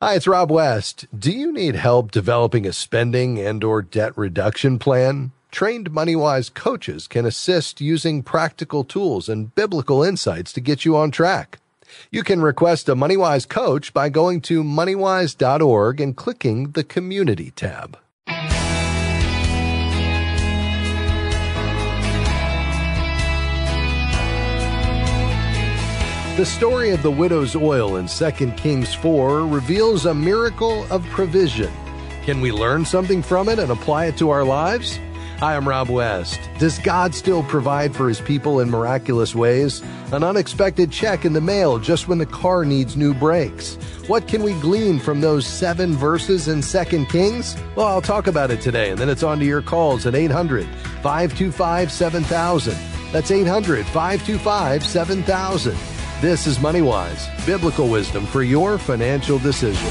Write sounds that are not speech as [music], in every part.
Hi, it's Rob West. Do you need help developing a spending and or debt reduction plan? Trained MoneyWise coaches can assist using practical tools and biblical insights to get you on track. You can request a MoneyWise coach by going to moneywise.org and clicking the community tab. The story of the widow's oil in 2 Kings 4 reveals a miracle of provision. Can we learn something from it and apply it to our lives? Hi, I'm Rob West. Does God still provide for his people in miraculous ways? An unexpected check in the mail just when the car needs new brakes. What can we glean from those seven verses in 2 Kings? Well, I'll talk about it today, and then it's on to your calls at 800 525 7000. That's 800 525 7000. This is MoneyWise, biblical wisdom for your financial decisions.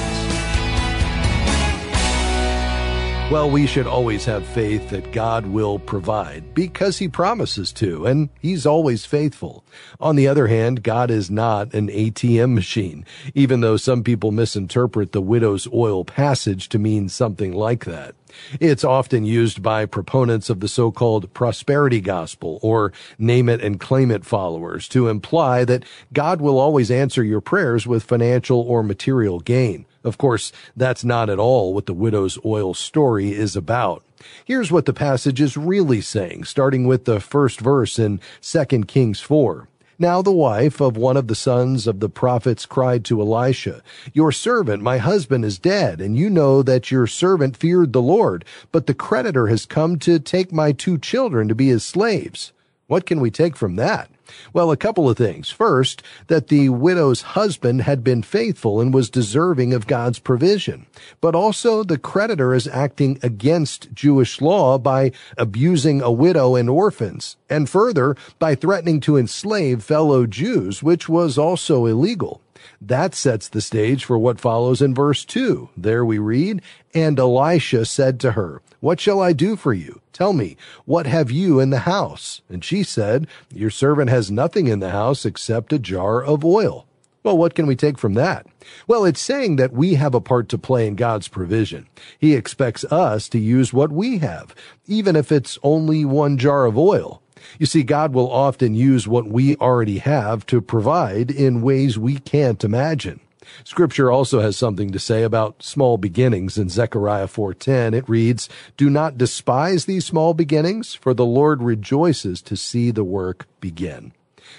Well, we should always have faith that God will provide because he promises to, and he's always faithful. On the other hand, God is not an ATM machine, even though some people misinterpret the widow's oil passage to mean something like that. It's often used by proponents of the so-called prosperity gospel or name it and claim it followers to imply that God will always answer your prayers with financial or material gain. Of course, that's not at all what the widow's oil story is about. Here's what the passage is really saying, starting with the first verse in 2 Kings 4. Now the wife of one of the sons of the prophets cried to Elisha, Your servant, my husband, is dead, and you know that your servant feared the Lord, but the creditor has come to take my two children to be his slaves. What can we take from that? Well, a couple of things. First, that the widow's husband had been faithful and was deserving of God's provision. But also the creditor is acting against Jewish law by abusing a widow and orphans, and further, by threatening to enslave fellow Jews, which was also illegal. That sets the stage for what follows in verse 2. There we read, And Elisha said to her, What shall I do for you? Tell me, what have you in the house? And she said, Your servant has nothing in the house except a jar of oil. Well, what can we take from that? Well, it's saying that we have a part to play in God's provision. He expects us to use what we have, even if it's only one jar of oil. You see, God will often use what we already have to provide in ways we can't imagine. Scripture also has something to say about small beginnings in Zechariah 4:10. It reads, "Do not despise these small beginnings, for the Lord rejoices to see the work begin."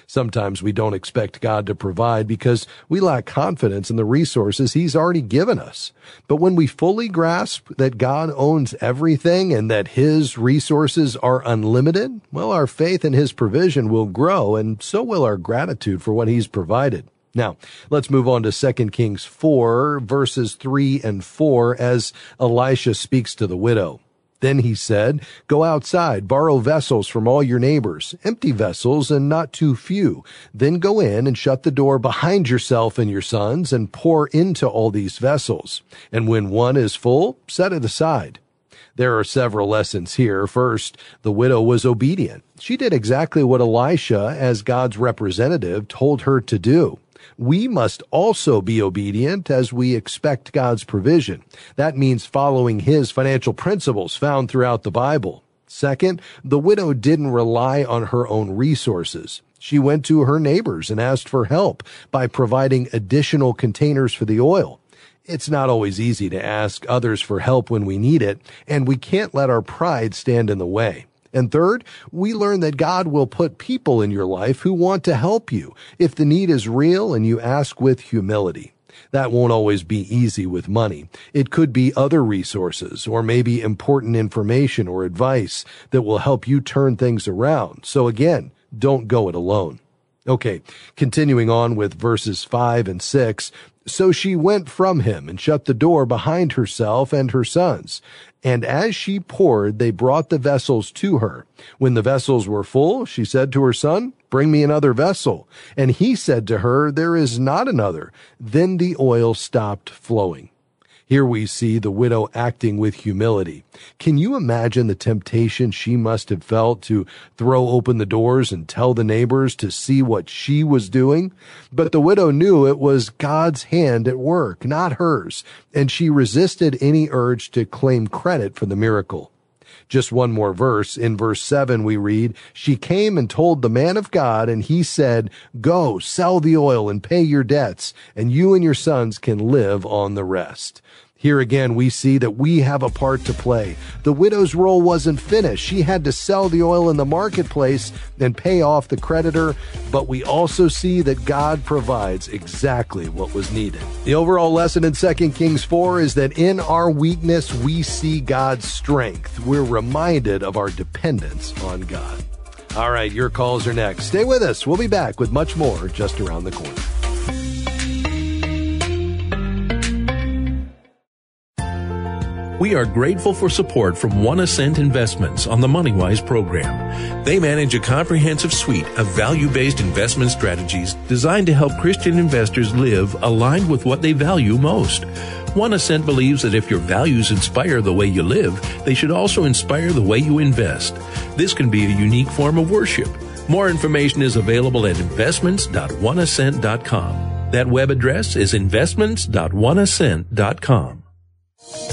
Sometimes we don't expect God to provide because we lack confidence in the resources He's already given us. But when we fully grasp that God owns everything and that His resources are unlimited, well, our faith in His provision will grow and so will our gratitude for what He's provided. Now, let's move on to 2 Kings 4, verses 3 and 4, as Elisha speaks to the widow. Then he said, Go outside, borrow vessels from all your neighbors, empty vessels and not too few. Then go in and shut the door behind yourself and your sons and pour into all these vessels. And when one is full, set it aside. There are several lessons here. First, the widow was obedient. She did exactly what Elisha, as God's representative, told her to do we must also be obedient as we expect God's provision. That means following His financial principles found throughout the Bible. Second, the widow didn't rely on her own resources. She went to her neighbors and asked for help by providing additional containers for the oil. It's not always easy to ask others for help when we need it, and we can't let our pride stand in the way. And third, we learn that God will put people in your life who want to help you if the need is real and you ask with humility. That won't always be easy with money. It could be other resources or maybe important information or advice that will help you turn things around. So again, don't go it alone. Okay, continuing on with verses 5 and 6. So she went from him and shut the door behind herself and her sons. And as she poured, they brought the vessels to her. When the vessels were full, she said to her son, Bring me another vessel. And he said to her, There is not another. Then the oil stopped flowing. Here we see the widow acting with humility. Can you imagine the temptation she must have felt to throw open the doors and tell the neighbors to see what she was doing? But the widow knew it was God's hand at work, not hers, and she resisted any urge to claim credit for the miracle. Just one more verse. In verse 7, we read, She came and told the man of God, and he said, Go, sell the oil and pay your debts, and you and your sons can live on the rest. Here again, we see that we have a part to play. The widow's role wasn't finished. She had to sell the oil in the marketplace and pay off the creditor, but we also see that God provides exactly what was needed. The overall lesson in 2 Kings 4 is that in our weakness, we see God's strength. We're reminded of our dependence on God. All right, your calls are next. Stay with us. We'll be back with much more just around the corner. We are grateful for support from One Ascent Investments on the MoneyWise program. They manage a comprehensive suite of value-based investment strategies designed to help Christian investors live aligned with what they value most. One Ascent believes that if your values inspire the way you live, they should also inspire the way you invest. This can be a unique form of worship. More information is available at investments.oneascent.com. That web address is investments.oneascent.com.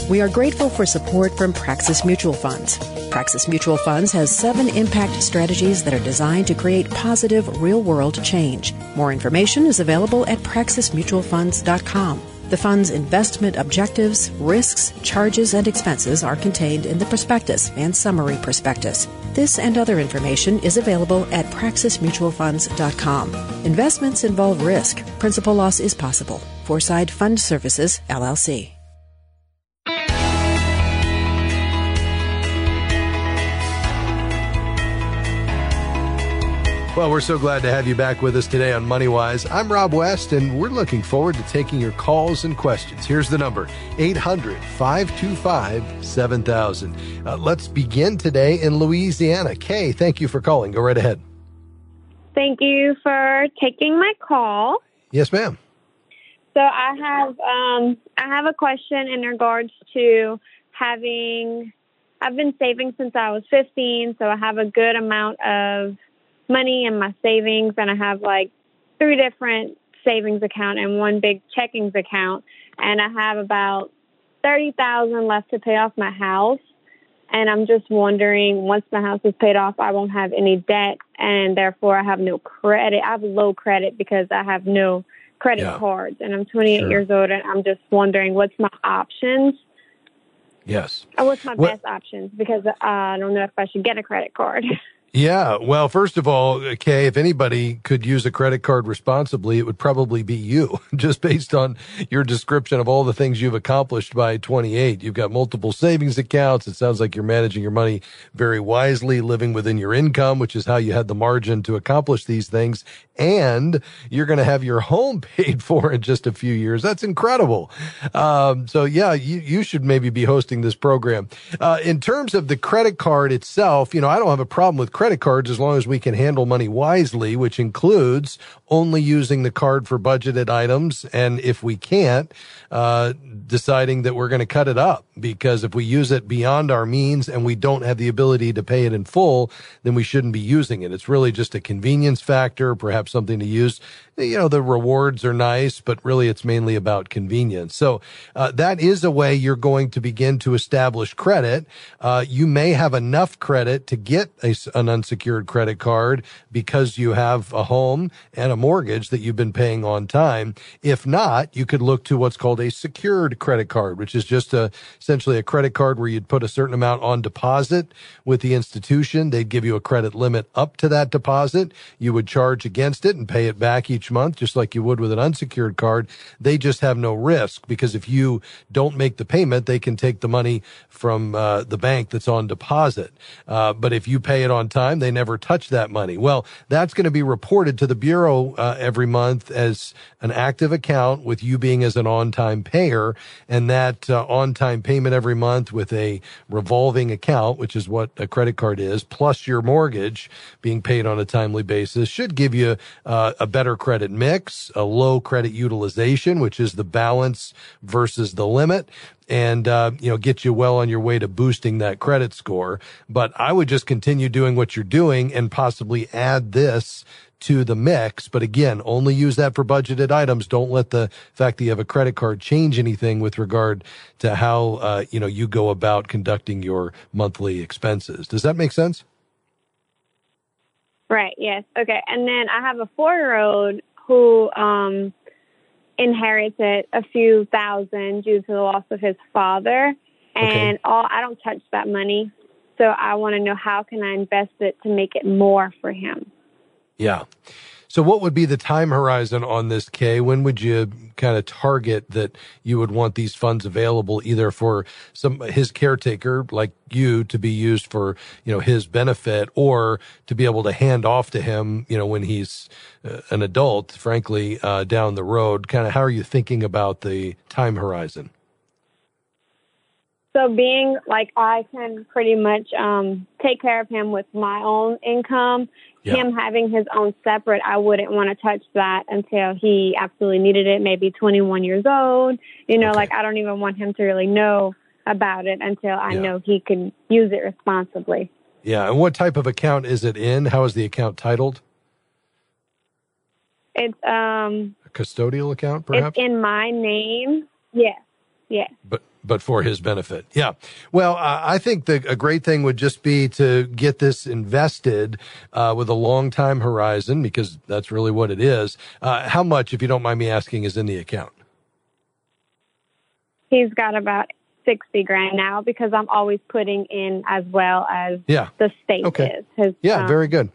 We are grateful for support from Praxis Mutual Funds. Praxis Mutual Funds has seven impact strategies that are designed to create positive real world change. More information is available at praxismutualfunds.com. The fund's investment objectives, risks, charges, and expenses are contained in the prospectus and summary prospectus. This and other information is available at praxismutualfunds.com. Investments involve risk. Principal loss is possible. Foreside Fund Services, LLC. Well, we're so glad to have you back with us today on MoneyWise. I'm Rob West, and we're looking forward to taking your calls and questions. Here's the number 800 525 7000. Uh, let's begin today in Louisiana. Kay, thank you for calling. Go right ahead. Thank you for taking my call. Yes, ma'am. So I have um, I have a question in regards to having I've been saving since I was 15, so I have a good amount of money in my savings and I have like three different savings account and one big checkings account and I have about 30,000 left to pay off my house and I'm just wondering once my house is paid off I won't have any debt and therefore I have no credit. I have low credit because I have no credit yeah. cards and I'm 28 sure. years old and I'm just wondering what's my options. Yes. And what's my what? best options because uh, I don't know if I should get a credit card. [laughs] Yeah. Well, first of all, Kay, if anybody could use a credit card responsibly, it would probably be you, [laughs] just based on your description of all the things you've accomplished by 28. You've got multiple savings accounts. It sounds like you're managing your money very wisely, living within your income, which is how you had the margin to accomplish these things. And you're going to have your home [laughs] paid for in just a few years. That's incredible. Um, so yeah, you, you should maybe be hosting this program. Uh, in terms of the credit card itself, you know, I don't have a problem with credit credit cards as long as we can handle money wisely, which includes only using the card for budgeted items. And if we can't, uh, deciding that we're going to cut it up because if we use it beyond our means and we don't have the ability to pay it in full, then we shouldn't be using it. It's really just a convenience factor, perhaps something to use. You know, the rewards are nice, but really it's mainly about convenience. So, uh, that is a way you're going to begin to establish credit. Uh, you may have enough credit to get a, an unsecured credit card because you have a home and a mortgage that you've been paying on time. If not, you could look to what's called a secured credit card, which is just a, essentially a credit card where you'd put a certain amount on deposit with the institution. They'd give you a credit limit up to that deposit. You would charge against it and pay it back each month, just like you would with an unsecured card. They just have no risk because if you don't make the payment, they can take the money from uh, the bank that's on deposit. Uh, but if you pay it on time, time. They never touch that money. Well, that's going to be reported to the Bureau uh, every month as an active account with you being as an on-time payer. And that uh, on-time payment payment every month with a revolving account, which is what a credit card is, plus your mortgage being paid on a timely basis should give you uh, a better credit mix, a low credit utilization, which is the balance versus the limit and uh, you know get you well on your way to boosting that credit score. But I would just continue doing what you're doing and possibly add this to the mix. But again, only use that for budgeted items. Don't let the fact that you have a credit card change anything with regard to how uh, you know you go about conducting your monthly expenses. Does that make sense? Right. Yes. Okay. And then I have a four-year-old who um, inherited a few thousand due to the loss of his father, and okay. all I don't touch that money. So I want to know how can I invest it to make it more for him. Yeah. So what would be the time horizon on this, Kay? When would you kind of target that you would want these funds available either for some his caretaker like you to be used for, you know, his benefit or to be able to hand off to him, you know, when he's uh, an adult, frankly, uh, down the road? Kind of how are you thinking about the time horizon? So being like I can pretty much um, take care of him with my own income, yeah. him having his own separate, I wouldn't want to touch that until he absolutely needed it, maybe 21 years old. You know, okay. like I don't even want him to really know about it until I yeah. know he can use it responsibly. Yeah. And what type of account is it in? How is the account titled? It's um a custodial account, perhaps. It's in my name. Yes. Yes. But but for his benefit. Yeah. Well, uh, I think the, a great thing would just be to get this invested uh, with a long time horizon because that's really what it is. Uh, how much, if you don't mind me asking, is in the account? He's got about 60 grand now because I'm always putting in as well as yeah. the state okay. is. His, yeah, um, very good.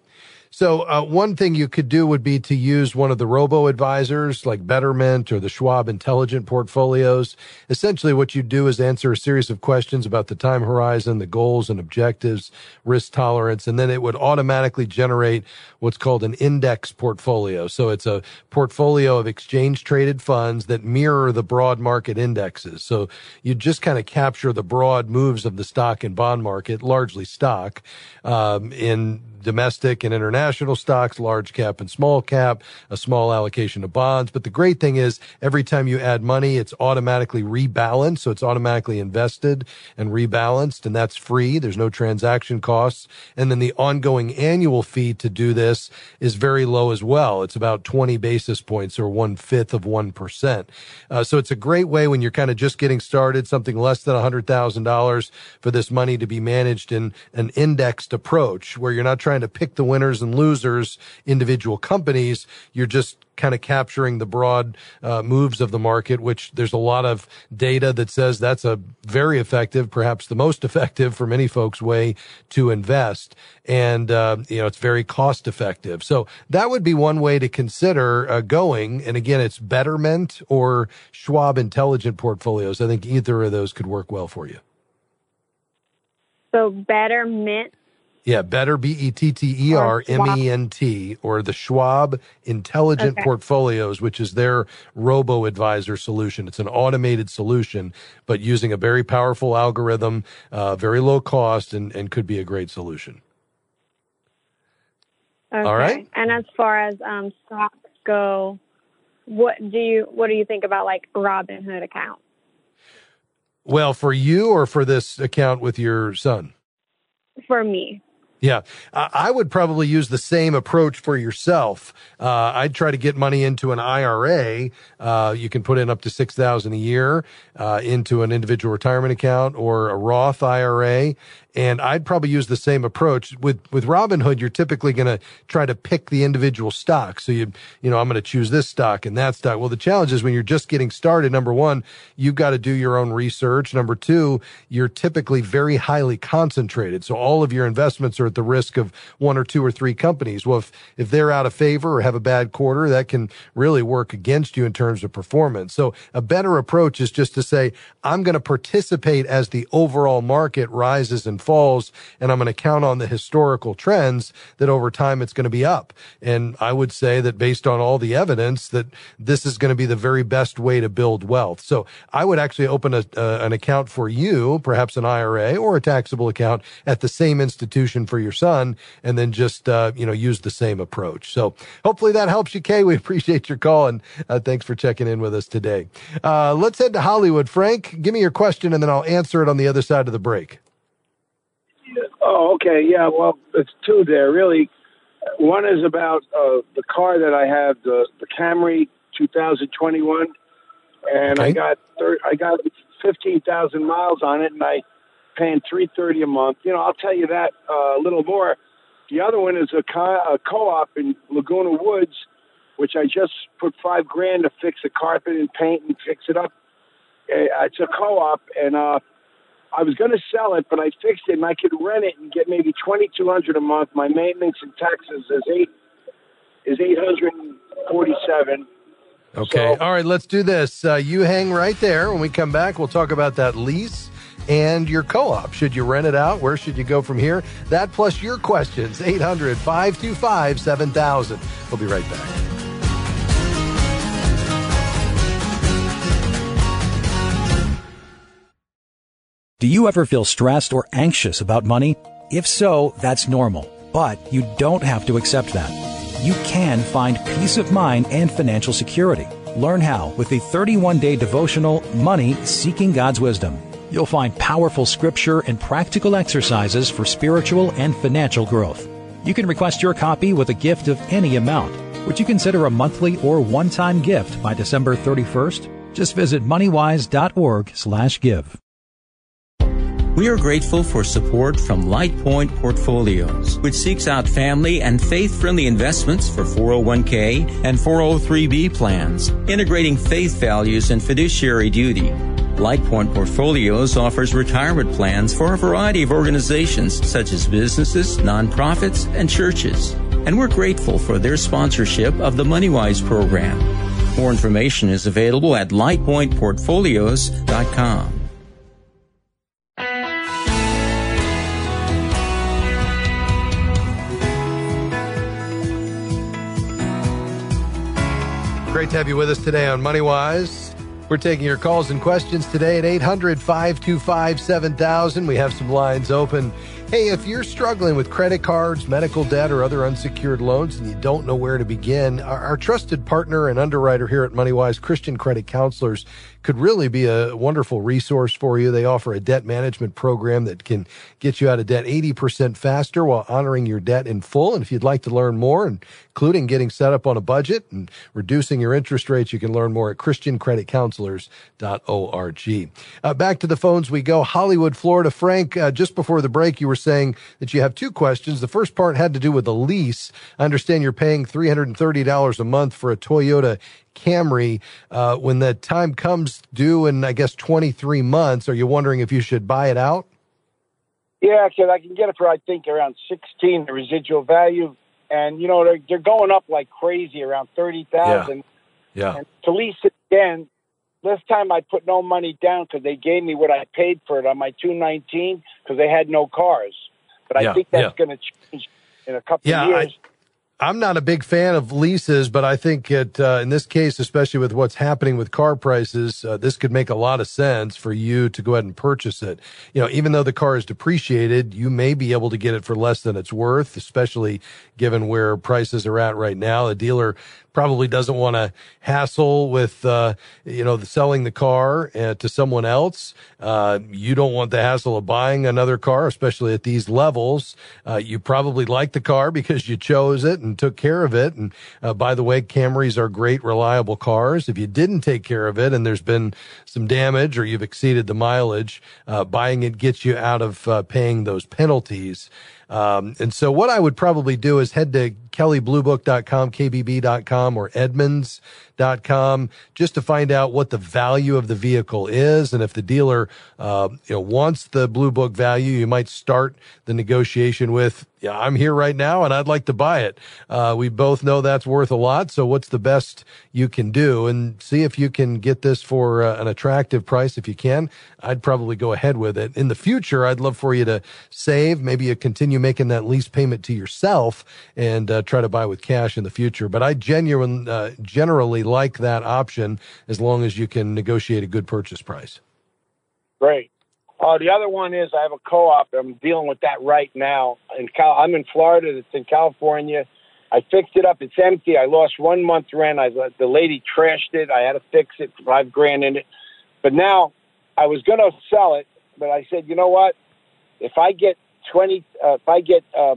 So uh, one thing you could do would be to use one of the robo advisors like Betterment or the Schwab Intelligent Portfolios. Essentially, what you do is answer a series of questions about the time horizon, the goals and objectives, risk tolerance, and then it would automatically generate what's called an index portfolio. So it's a portfolio of exchange traded funds that mirror the broad market indexes. So you just kind of capture the broad moves of the stock and bond market, largely stock, um, in domestic and international stocks, large cap and small cap, a small allocation of bonds. But the great thing is every time you add money, it's automatically rebalanced. So it's automatically invested and rebalanced and that's free. There's no transaction costs. And then the ongoing annual fee to do this is very low as well. It's about 20 basis points or one fifth of 1%. Uh, so it's a great way when you're kind of just getting started, something less than $100,000 for this money to be managed in an indexed approach where you're not trying to pick the winners and losers, individual companies. You're just kind of capturing the broad uh, moves of the market, which there's a lot of data that says that's a very effective, perhaps the most [laughs] effective for many folks way to invest. And, uh, you know, it's very cost effective. So that would be one way to consider uh, going. And again, it's Betterment or Schwab Intelligent Portfolios. I think either of those could work well for you. So Betterment yeah, better B E T T E R M E N T or the Schwab Intelligent okay. Portfolios, which is their robo advisor solution. It's an automated solution, but using a very powerful algorithm, uh, very low cost, and, and could be a great solution. Okay. All right. And as far as um, stocks go, what do you what do you think about like Robinhood account? Well, for you or for this account with your son? For me. Yeah, I would probably use the same approach for yourself. Uh, I'd try to get money into an IRA. Uh, you can put in up to six thousand a year uh, into an individual retirement account or a Roth IRA, and I'd probably use the same approach with, with Robinhood. You're typically going to try to pick the individual stock. So you, you know, I'm going to choose this stock and that stock. Well, the challenge is when you're just getting started, number one, you've got to do your own research. Number two, you're typically very highly concentrated. So all of your investments are at the risk of one or two or three companies. Well, if, if they're out of favor or have a bad quarter, that can really work against you in terms of performance. So a better approach is just to say, I'm going to participate as the overall market rises and falls, and I'm going to count on the historical trends that over time it's going to be up. And I would say that based on all the evidence that this is going to be the very best way to build wealth. So I would actually open a, uh, an account for you, perhaps an IRA or a taxable account at the same institution for your son, and then just, uh, you know, use the same approach. So hopefully that helps you, Kay. We [laughs] appreciate your call and uh, thanks for checking in with us today. Uh, let's head to Hollywood. Frank, give me your question and then I'll answer it on the other side of the break. Oh, okay. Yeah, well, it's two there, really. One is about uh, the car that I have, the, the Camry 2021, and okay. I got thir- I got 15,000 miles on it, and I paying 330 a month. You know, I'll tell you that uh, a little more. The other one is a, co- a co-op in Laguna Woods, which I just put five grand to fix the carpet and paint and fix it up. Uh, it's a co-op, and uh, I was going to sell it, but I fixed it, and I could rent it and get maybe 2,200 a month. My maintenance and taxes is eight is 847. Okay. So, All right. Let's do this. Uh, you hang right there. When we come back, we'll talk about that lease and your co op. Should you rent it out? Where should you go from here? That plus your questions. 800 525 7000. We'll be right back. Do you ever feel stressed or anxious about money? If so, that's normal, but you don't have to accept that. You can find peace of mind and financial security. Learn how with the 31 day devotional Money Seeking God's Wisdom. You'll find powerful scripture and practical exercises for spiritual and financial growth. You can request your copy with a gift of any amount. Would you consider a monthly or one-time gift by December 31st? Just visit moneywise.org/give. We are grateful for support from LightPoint Portfolios, which seeks out family and faith-friendly investments for 401k and 403b plans, integrating faith values and fiduciary duty. LightPoint Portfolios offers retirement plans for a variety of organizations such as businesses, nonprofits, and churches. And we're grateful for their sponsorship of the MoneyWise program. More information is available at lightpointportfolios.com. Great to have you with us today on MoneyWise. We're taking your calls and questions today at 800 525 7000. We have some lines open. Hey, if you're struggling with credit cards, medical debt, or other unsecured loans and you don't know where to begin, our, our trusted partner and underwriter here at MoneyWise, Christian Credit Counselors, could really be a wonderful resource for you. They offer a debt management program that can get you out of debt 80% faster while honoring your debt in full. And if you'd like to learn more, including getting set up on a budget and reducing your interest rates, you can learn more at christiancreditcounselors.org. Uh, back to the phones we go. Hollywood, Florida. Frank, uh, just before the break, you were saying that you have two questions. The first part had to do with the lease. I understand you're paying $330 a month for a Toyota Camry uh, when the time comes due in, I guess, 23 months. Are you wondering if you should buy it out? Yeah, because I can get it for, I think, around 16, the residual value. And, you know, they're, they're going up like crazy, around 30000 Yeah. yeah. And to lease it again, this time I put no money down because they gave me what I paid for it on my 219 because they had no cars. But I yeah, think that's yeah. going to change in a couple yeah, of years. I, I'm not a big fan of leases, but I think it, uh, in this case, especially with what's happening with car prices, uh, this could make a lot of sense for you to go ahead and purchase it. You know, even though the car is depreciated, you may be able to get it for less than it's worth, especially given where prices are at right now. The dealer probably doesn't want to hassle with, uh, you know, the selling the car uh, to someone else. Uh, you don't want the hassle of buying another car, especially at these levels. Uh, you probably like the car because you chose it and took care of it. And uh, by the way, Camrys are great, reliable cars. If you didn't take care of it and there's been some damage or you've exceeded the mileage, uh, buying it gets you out of paying those penalties. Um, and so what I would probably do is head to kelleybluebook.com, kbb.com or edmunds.com com just to find out what the value of the vehicle is. And if the dealer, uh, you know, wants the blue book value, you might start the negotiation with, yeah, I'm here right now and I'd like to buy it. Uh, we both know that's worth a lot. So what's the best you can do and see if you can get this for uh, an attractive price. If you can, I'd probably go ahead with it. In the future, I'd love for you to save. Maybe you continue making that lease payment to yourself and uh, try to buy with cash in the future. But I genuinely, uh, generally like that option as long as you can negotiate a good purchase price. Great. Uh, the other one is I have a co-op. I'm dealing with that right now. In Cal- I'm in Florida. It's in California. I fixed it up. It's empty. I lost one month rent. I the lady trashed it. I had to fix it. Five grand in it. But now I was going to sell it, but I said, you know what? If I get twenty, uh, if I get uh,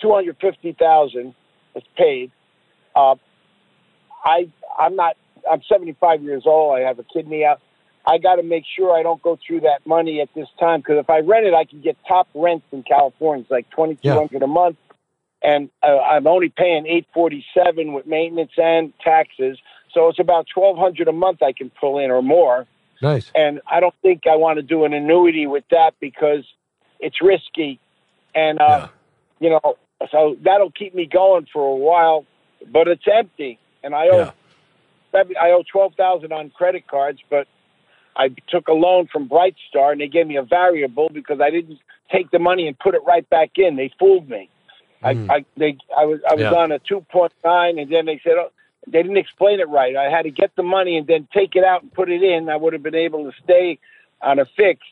two hundred fifty thousand, it's paid. Uh, I I'm not. I'm 75 years old. I have a kidney out. I got to make sure I don't go through that money at this time because if I rent it, I can get top rents in California. It's like twenty two hundred yeah. a month, and uh, I'm only paying eight forty seven with maintenance and taxes. So it's about twelve hundred a month I can pull in or more. Nice. And I don't think I want to do an annuity with that because it's risky, and uh, yeah. you know, so that'll keep me going for a while. But it's empty, and I owe yeah. I owe twelve thousand on credit cards, but I took a loan from Brightstar and they gave me a variable because I didn't take the money and put it right back in. They fooled me. Mm. I, I they I was I was yeah. on a two point nine and then they said oh, they didn't explain it right. I had to get the money and then take it out and put it in. I would have been able to stay on a fixed.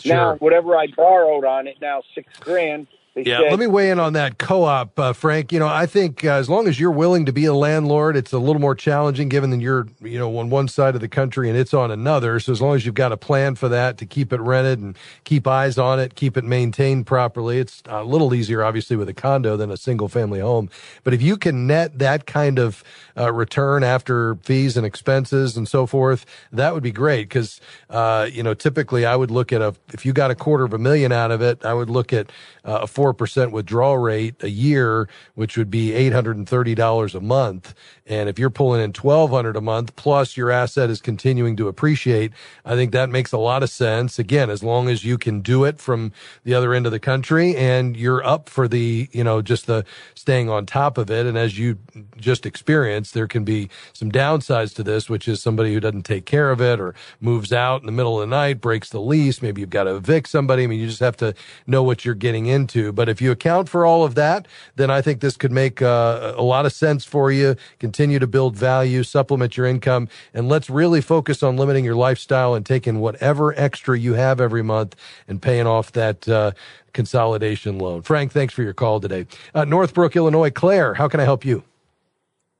Sure. Now whatever I borrowed on it now six grand yeah, let me weigh in on that co-op, uh, Frank. You know, I think uh, as long as you're willing to be a landlord, it's a little more challenging given that you're, you know, on one side of the country and it's on another. So as long as you've got a plan for that to keep it rented and keep eyes on it, keep it maintained properly, it's a little easier, obviously, with a condo than a single family home. But if you can net that kind of uh, return after fees and expenses and so forth, that would be great. Because, uh, you know, typically I would look at a if you got a quarter of a million out of it, I would look at uh, a 4% withdrawal rate a year, which would be $830 a month. And if you're pulling in 1200 a month plus your asset is continuing to appreciate, I think that makes a lot of sense. Again, as long as you can do it from the other end of the country and you're up for the, you know, just the staying on top of it. And as you just experienced, there can be some downsides to this, which is somebody who doesn't take care of it or moves out in the middle of the night, breaks the lease. Maybe you've got to evict somebody. I mean, you just have to know what you're getting into. But if you account for all of that, then I think this could make uh, a lot of sense for you. Continue to build value, supplement your income, and let's really focus on limiting your lifestyle and taking whatever extra you have every month and paying off that uh, consolidation loan. Frank, thanks for your call today. Uh, Northbrook, Illinois. Claire, how can I help you?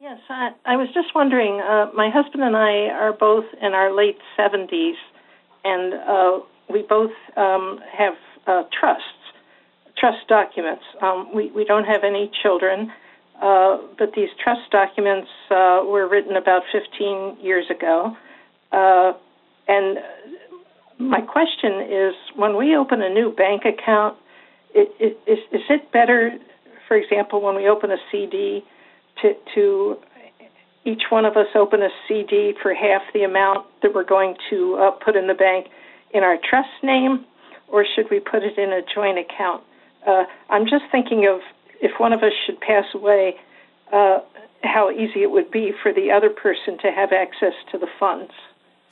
Yes, I, I was just wondering. Uh, my husband and I are both in our late 70s, and uh, we both um, have uh, trusts, trust documents. Um, we, we don't have any children, uh, but these trust documents uh, were written about 15 years ago. Uh, and my question is when we open a new bank account, it, it, is, is it better, for example, when we open a CD, to, to each one of us open a CD for half the amount that we're going to uh, put in the bank in our trust name, or should we put it in a joint account? Uh, I'm just thinking of if one of us should pass away, uh, how easy it would be for the other person to have access to the funds.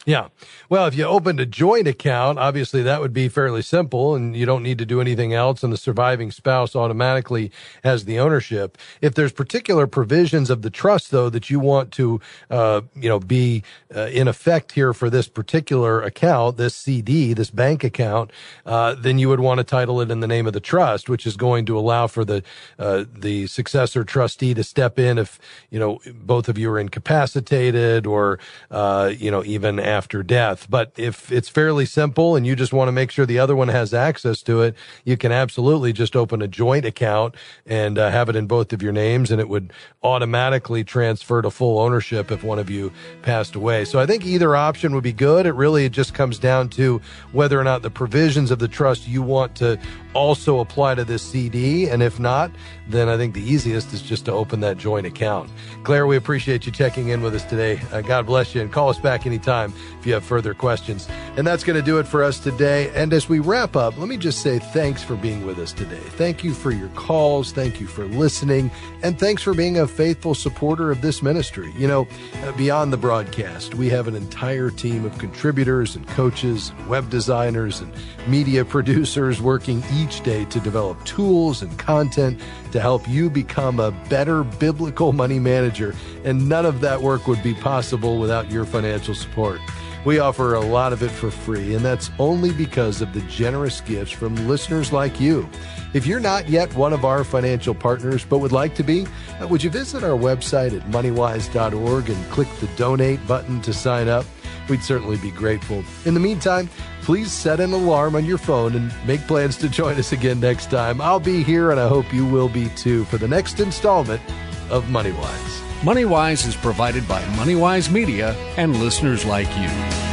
Yeah. Well, if you opened a joint account, obviously that would be fairly simple and you don't need to do anything else and the surviving spouse automatically has the ownership. If there's particular provisions of the trust though that you want to, uh, you know, be uh, in effect here for this particular account, this CD, this bank account, uh, then you would want to title it in the name of the trust, which is going to allow for the, uh, the successor trustee to step in if, you know, both of you are incapacitated or, uh, you know, even after death. But if it's fairly simple and you just want to make sure the other one has access to it, you can absolutely just open a joint account and uh, have it in both of your names and it would automatically transfer to full ownership if one of you passed away. So I think either option would be good. It really just comes down to whether or not the provisions of the trust you want to also apply to this CD. And if not, then I think the easiest is just to open that joint account. Claire, we appreciate you checking in with us today. Uh, God bless you and call us back anytime if you have further questions. And that's going to do it for us today. And as we wrap up, let me just say thanks for being with us today. Thank you for your calls. Thank you for listening. And thanks for being a faithful supporter of this ministry. You know, uh, beyond the broadcast, we have an entire team of contributors and coaches, and web designers, and media [laughs] producers working each day to develop tools and content to help you become a better biblical money manager. And none of that work would be possible without your financial support. We offer a lot of it for free, and that's only because of the generous gifts from listeners like you. If you're not yet one of our financial partners but would like to be, uh, would you visit our website at moneywise.org and click the donate button to sign up? We'd certainly be grateful. In the meantime, please set an alarm on your phone and make plans to join us again next time. I'll be here, and I hope you will be too, for the next installment of MoneyWise. MoneyWise is provided by MoneyWise Media and listeners like you.